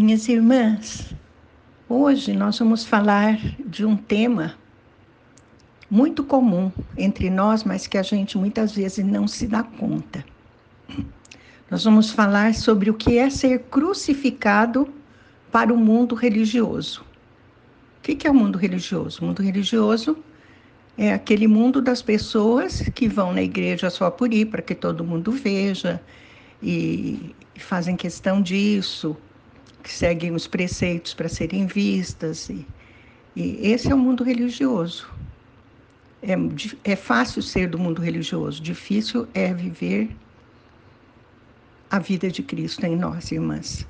Minhas irmãs, hoje nós vamos falar de um tema muito comum entre nós, mas que a gente muitas vezes não se dá conta. Nós vamos falar sobre o que é ser crucificado para o mundo religioso. O que é o mundo religioso? O mundo religioso é aquele mundo das pessoas que vão na igreja só por ir, para que todo mundo veja, e fazem questão disso, que seguem os preceitos para serem vistas. E, e esse é o mundo religioso. É, é fácil ser do mundo religioso, difícil é viver a vida de Cristo em nós, irmãs.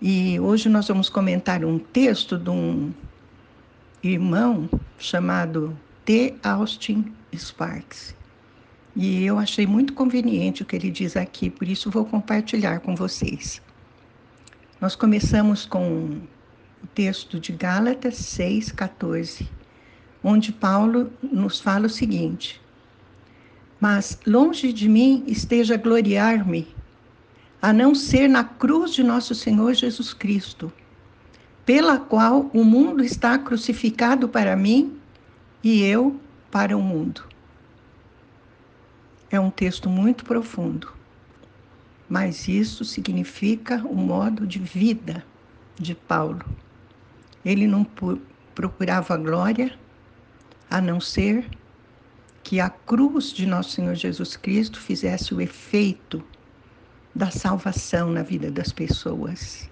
E hoje nós vamos comentar um texto de um irmão chamado T. Austin Sparks. E eu achei muito conveniente o que ele diz aqui, por isso vou compartilhar com vocês. Nós começamos com o texto de Gálatas 6,14 onde Paulo nos fala o seguinte: Mas longe de mim esteja gloriar-me, a não ser na cruz de nosso Senhor Jesus Cristo, pela qual o mundo está crucificado para mim e eu para o mundo. É um texto muito profundo, mas isso significa o modo de vida de Paulo. Ele não procurava glória, a não ser que a cruz de nosso Senhor Jesus Cristo fizesse o efeito da salvação na vida das pessoas.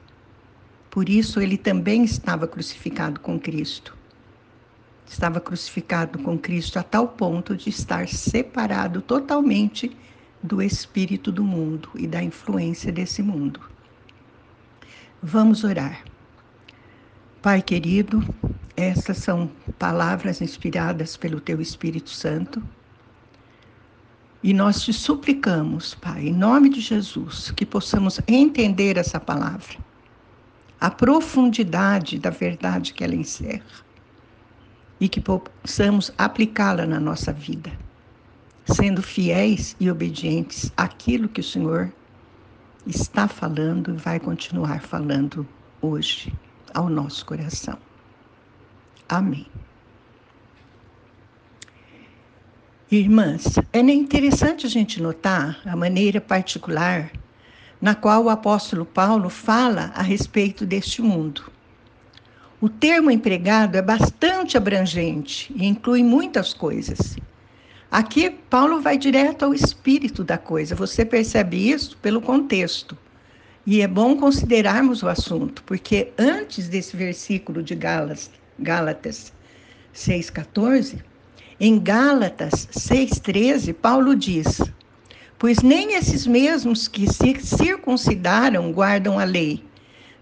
Por isso, ele também estava crucificado com Cristo. Estava crucificado com Cristo a tal ponto de estar separado totalmente do espírito do mundo e da influência desse mundo. Vamos orar. Pai querido, essas são palavras inspiradas pelo Teu Espírito Santo. E nós te suplicamos, Pai, em nome de Jesus, que possamos entender essa palavra, a profundidade da verdade que ela encerra, e que possamos aplicá-la na nossa vida, sendo fiéis e obedientes àquilo que o Senhor está falando e vai continuar falando hoje ao nosso coração. Amém. Irmãs, é interessante a gente notar a maneira particular na qual o apóstolo Paulo fala a respeito deste mundo. O termo empregado é bastante abrangente e inclui muitas coisas. Aqui, Paulo vai direto ao espírito da coisa, você percebe isso pelo contexto. E é bom considerarmos o assunto, porque antes desse versículo de Gálatas, Gálatas 6,14, em Gálatas 6,13, Paulo diz: Pois nem esses mesmos que se circuncidaram guardam a lei,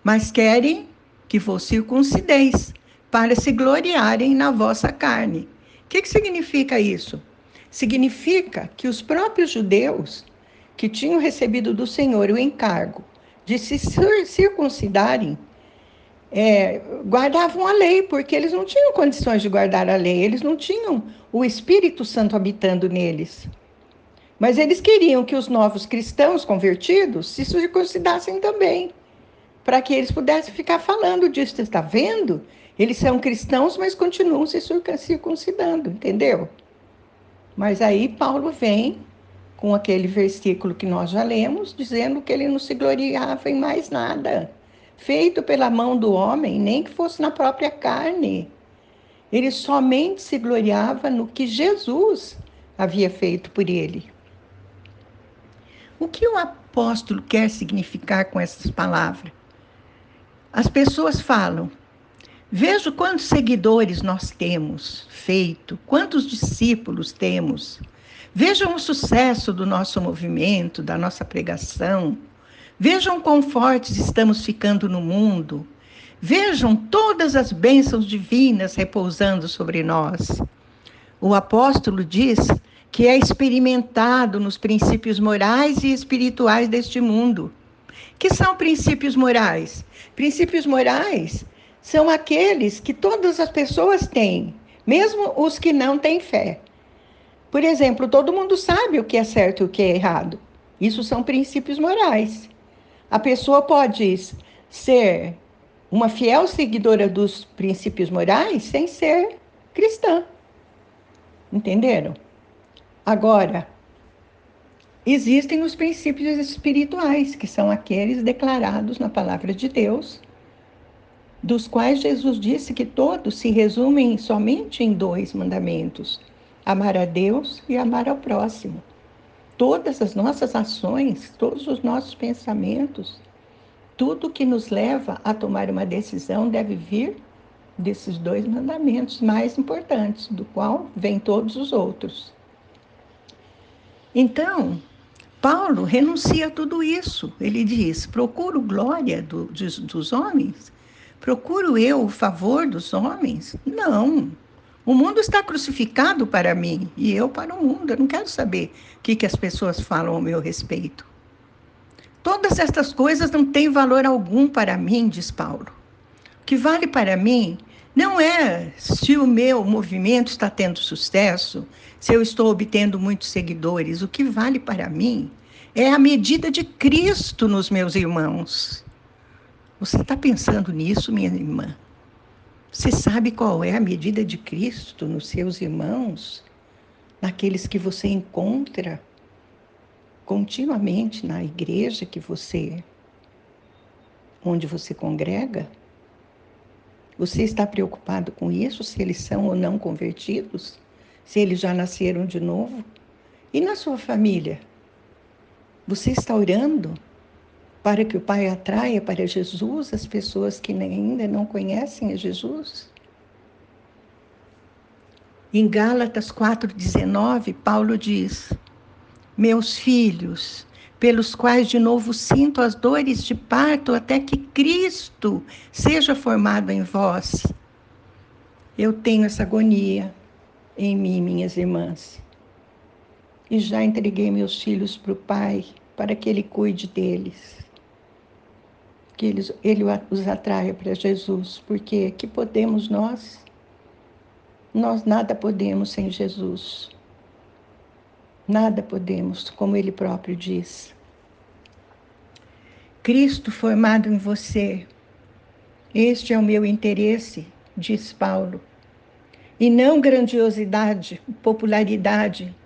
mas querem que vos circuncideis, para se gloriarem na vossa carne. O que, que significa isso? Significa que os próprios judeus que tinham recebido do Senhor o encargo de se circuncidarem, é, guardavam a lei, porque eles não tinham condições de guardar a lei, eles não tinham o Espírito Santo habitando neles. Mas eles queriam que os novos cristãos convertidos se circuncidassem também, para que eles pudessem ficar falando disso. Está vendo? Eles são cristãos, mas continuam se circuncidando, entendeu? Mas aí Paulo vem com aquele versículo que nós já lemos, dizendo que ele não se gloriava em mais nada, feito pela mão do homem, nem que fosse na própria carne. Ele somente se gloriava no que Jesus havia feito por ele. O que o apóstolo quer significar com essas palavras? As pessoas falam, vejo quantos seguidores nós temos feito, quantos discípulos temos. Vejam o sucesso do nosso movimento, da nossa pregação. Vejam quão fortes estamos ficando no mundo. Vejam todas as bênçãos divinas repousando sobre nós. O apóstolo diz que é experimentado nos princípios morais e espirituais deste mundo. Que são princípios morais? Princípios morais são aqueles que todas as pessoas têm, mesmo os que não têm fé. Por exemplo, todo mundo sabe o que é certo e o que é errado. Isso são princípios morais. A pessoa pode ser uma fiel seguidora dos princípios morais sem ser cristã. Entenderam? Agora, existem os princípios espirituais, que são aqueles declarados na palavra de Deus, dos quais Jesus disse que todos se resumem somente em dois mandamentos: amar a Deus e amar ao próximo. Todas as nossas ações, todos os nossos pensamentos, tudo que nos leva a tomar uma decisão deve vir desses dois mandamentos mais importantes, do qual vêm todos os outros. Então, Paulo renuncia a tudo isso. Ele diz: procuro glória do, de, dos homens? Procuro eu o favor dos homens? Não. O mundo está crucificado para mim e eu para o mundo. Eu não quero saber o que, que as pessoas falam ao meu respeito. Todas estas coisas não têm valor algum para mim, diz Paulo. O que vale para mim não é se o meu movimento está tendo sucesso, se eu estou obtendo muitos seguidores. O que vale para mim é a medida de Cristo nos meus irmãos. Você está pensando nisso, minha irmã? Você sabe qual é a medida de Cristo nos seus irmãos? Naqueles que você encontra continuamente na igreja que você onde você congrega? Você está preocupado com isso, se eles são ou não convertidos? Se eles já nasceram de novo? E na sua família? Você está orando para que o Pai atraia para Jesus as pessoas que ainda não conhecem a Jesus? Em Gálatas 4,19, Paulo diz: Meus filhos, pelos quais de novo sinto as dores de parto até que Cristo seja formado em vós. Eu tenho essa agonia em mim, minhas irmãs. E já entreguei meus filhos para o Pai, para que Ele cuide deles. Que ele, ele os atraia para Jesus, porque que podemos nós? Nós nada podemos sem Jesus. Nada podemos, como ele próprio diz. Cristo formado em você. Este é o meu interesse, diz Paulo. E não grandiosidade, popularidade,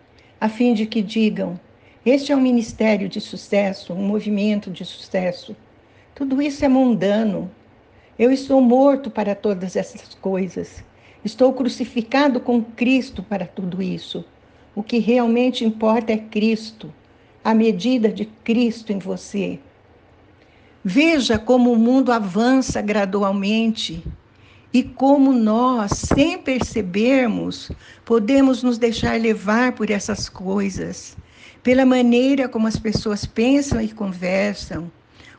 a fim de que digam: este é um ministério de sucesso, um movimento de sucesso. Tudo isso é mundano. Eu estou morto para todas essas coisas. Estou crucificado com Cristo para tudo isso. O que realmente importa é Cristo, a medida de Cristo em você. Veja como o mundo avança gradualmente e como nós, sem percebermos, podemos nos deixar levar por essas coisas, pela maneira como as pessoas pensam e conversam,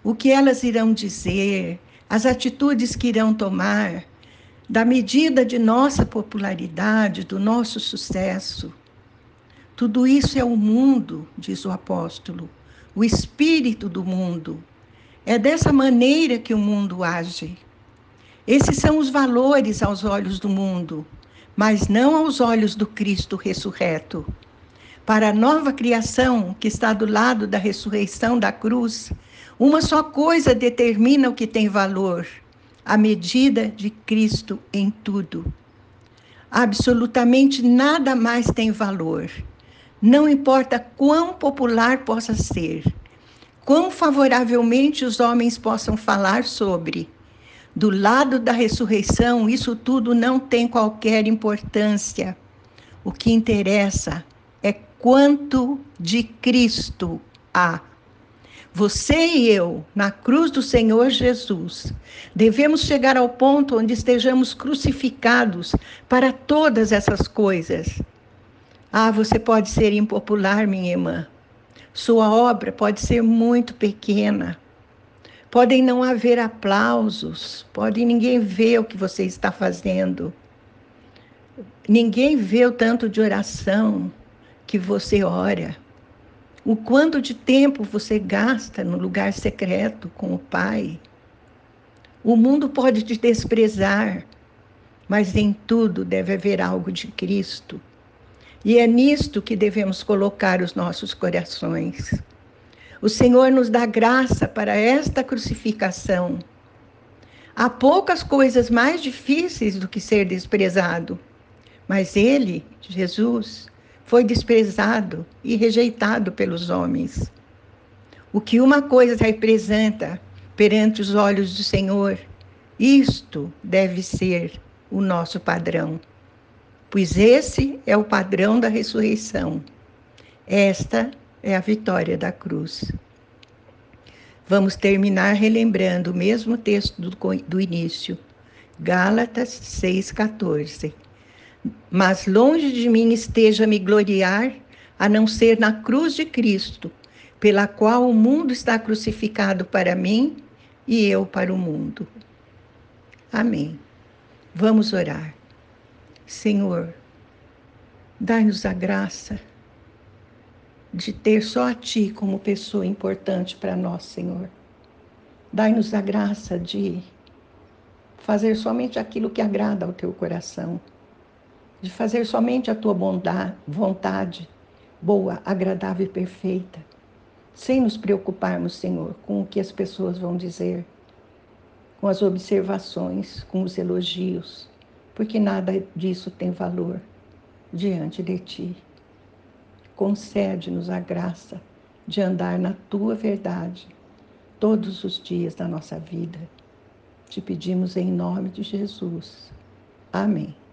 o que elas irão dizer, as atitudes que irão tomar, da medida de nossa popularidade, do nosso sucesso. Tudo isso é o mundo, diz o apóstolo, o espírito do mundo. É dessa maneira que o mundo age. Esses são os valores aos olhos do mundo, mas não aos olhos do Cristo ressurreto. Para a nova criação que está do lado da ressurreição da cruz, uma só coisa determina o que tem valor: a medida de Cristo em tudo. Absolutamente nada mais tem valor não importa quão popular possa ser, quão favoravelmente os homens possam falar sobre. Do lado da ressurreição, isso tudo não tem qualquer importância. O que interessa quanto de Cristo há. Você e eu, na cruz do Senhor Jesus, devemos chegar ao ponto onde estejamos crucificados para todas essas coisas ah, você pode ser impopular, minha irmã. Sua obra pode ser muito pequena. Podem não haver aplausos, pode ninguém ver o que você está fazendo. Ninguém vê o tanto de oração que você ora. O quanto de tempo você gasta no lugar secreto com o Pai. O mundo pode te desprezar, mas em tudo deve haver algo de Cristo. E é nisto que devemos colocar os nossos corações. O Senhor nos dá graça para esta crucificação, Há poucas coisas mais difíceis do que ser desprezado, mas ele, Jesus, foi desprezado e rejeitado pelos homens. O que uma coisa representa perante os olhos do Senhor, isto deve ser o nosso padrão, pois esse é o padrão da ressurreição. Esta é a vitória da cruz. Vamos terminar relembrando o mesmo texto do, do início, Gálatas 6,14. Mas longe de mim esteja me gloriar, a não ser na cruz de Cristo, pela qual o mundo está crucificado para mim e eu para o mundo. Amém. Vamos orar. Senhor, dai-nos a graça de ter só a Ti como pessoa importante para nós, Senhor. Dai-nos a graça de fazer somente aquilo que agrada ao Teu coração, de fazer somente a Tua bondade, vontade boa, agradável e perfeita, sem nos preocuparmos, Senhor, com o que as pessoas vão dizer, com as observações, com os elogios, porque nada disso tem valor diante de Ti. Concede-nos a graça de andar na Tua verdade todos os dias da nossa vida. Te pedimos em nome de Jesus. Amém.